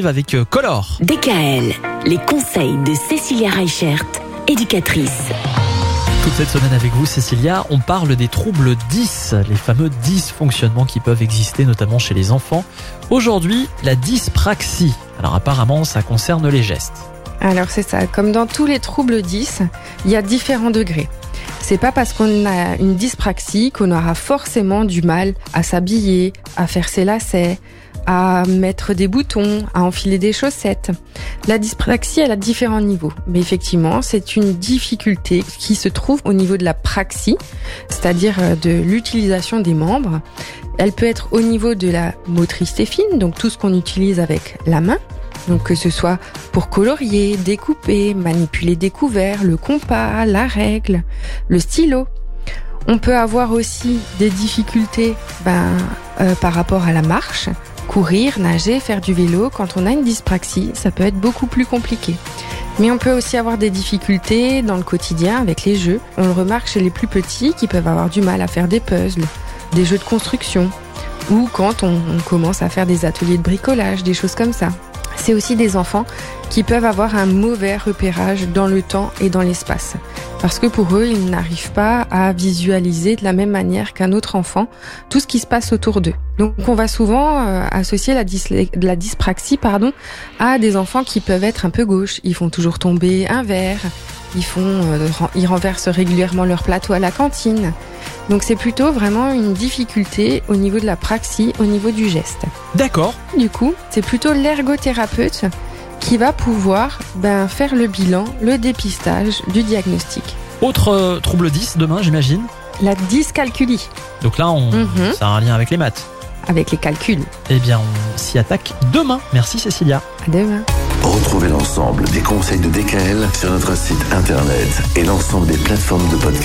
arrive avec euh, Color. DKL, les conseils de Cécilia Reichert, éducatrice. Toute cette semaine avec vous, Cécilia, on parle des troubles 10, les fameux dysfonctionnements qui peuvent exister notamment chez les enfants. Aujourd'hui, la dyspraxie. Alors apparemment, ça concerne les gestes. Alors c'est ça, comme dans tous les troubles 10, il y a différents degrés. C'est pas parce qu'on a une dyspraxie qu'on aura forcément du mal à s'habiller, à faire ses lacets, à mettre des boutons, à enfiler des chaussettes. La dyspraxie, elle a différents niveaux. Mais effectivement, c'est une difficulté qui se trouve au niveau de la praxie, c'est-à-dire euh, de l'utilisation des membres. Elle peut être au niveau de la motricité fine, donc tout ce qu'on utilise avec la main. Donc que ce soit pour colorier, découper, manipuler des couverts, le compas, la règle, le stylo. On peut avoir aussi des difficultés ben, euh, par rapport à la marche, courir, nager, faire du vélo. Quand on a une dyspraxie, ça peut être beaucoup plus compliqué. Mais on peut aussi avoir des difficultés dans le quotidien avec les jeux. On le remarque chez les plus petits qui peuvent avoir du mal à faire des puzzles, des jeux de construction, ou quand on, on commence à faire des ateliers de bricolage, des choses comme ça c'est aussi des enfants qui peuvent avoir un mauvais repérage dans le temps et dans l'espace. Parce que pour eux, ils n'arrivent pas à visualiser de la même manière qu'un autre enfant tout ce qui se passe autour d'eux. Donc on va souvent euh, associer la, la dyspraxie pardon, à des enfants qui peuvent être un peu gauches. Ils font toujours tomber un verre, ils, font, euh, ils renversent régulièrement leur plateau à la cantine. Donc c'est plutôt vraiment une difficulté au niveau de la praxie, au niveau du geste. D'accord. Du coup, c'est plutôt l'ergothérapeute qui va pouvoir ben, faire le bilan, le dépistage du diagnostic. Autre euh, trouble 10 demain, j'imagine La dyscalculie. Donc là, on... Mhm. ça a un lien avec les maths. Avec les calculs. Eh bien, on s'y attaque demain. Merci Cécilia. À demain. Retrouvez l'ensemble des conseils de DKL sur notre site internet et l'ensemble des plateformes de podcast.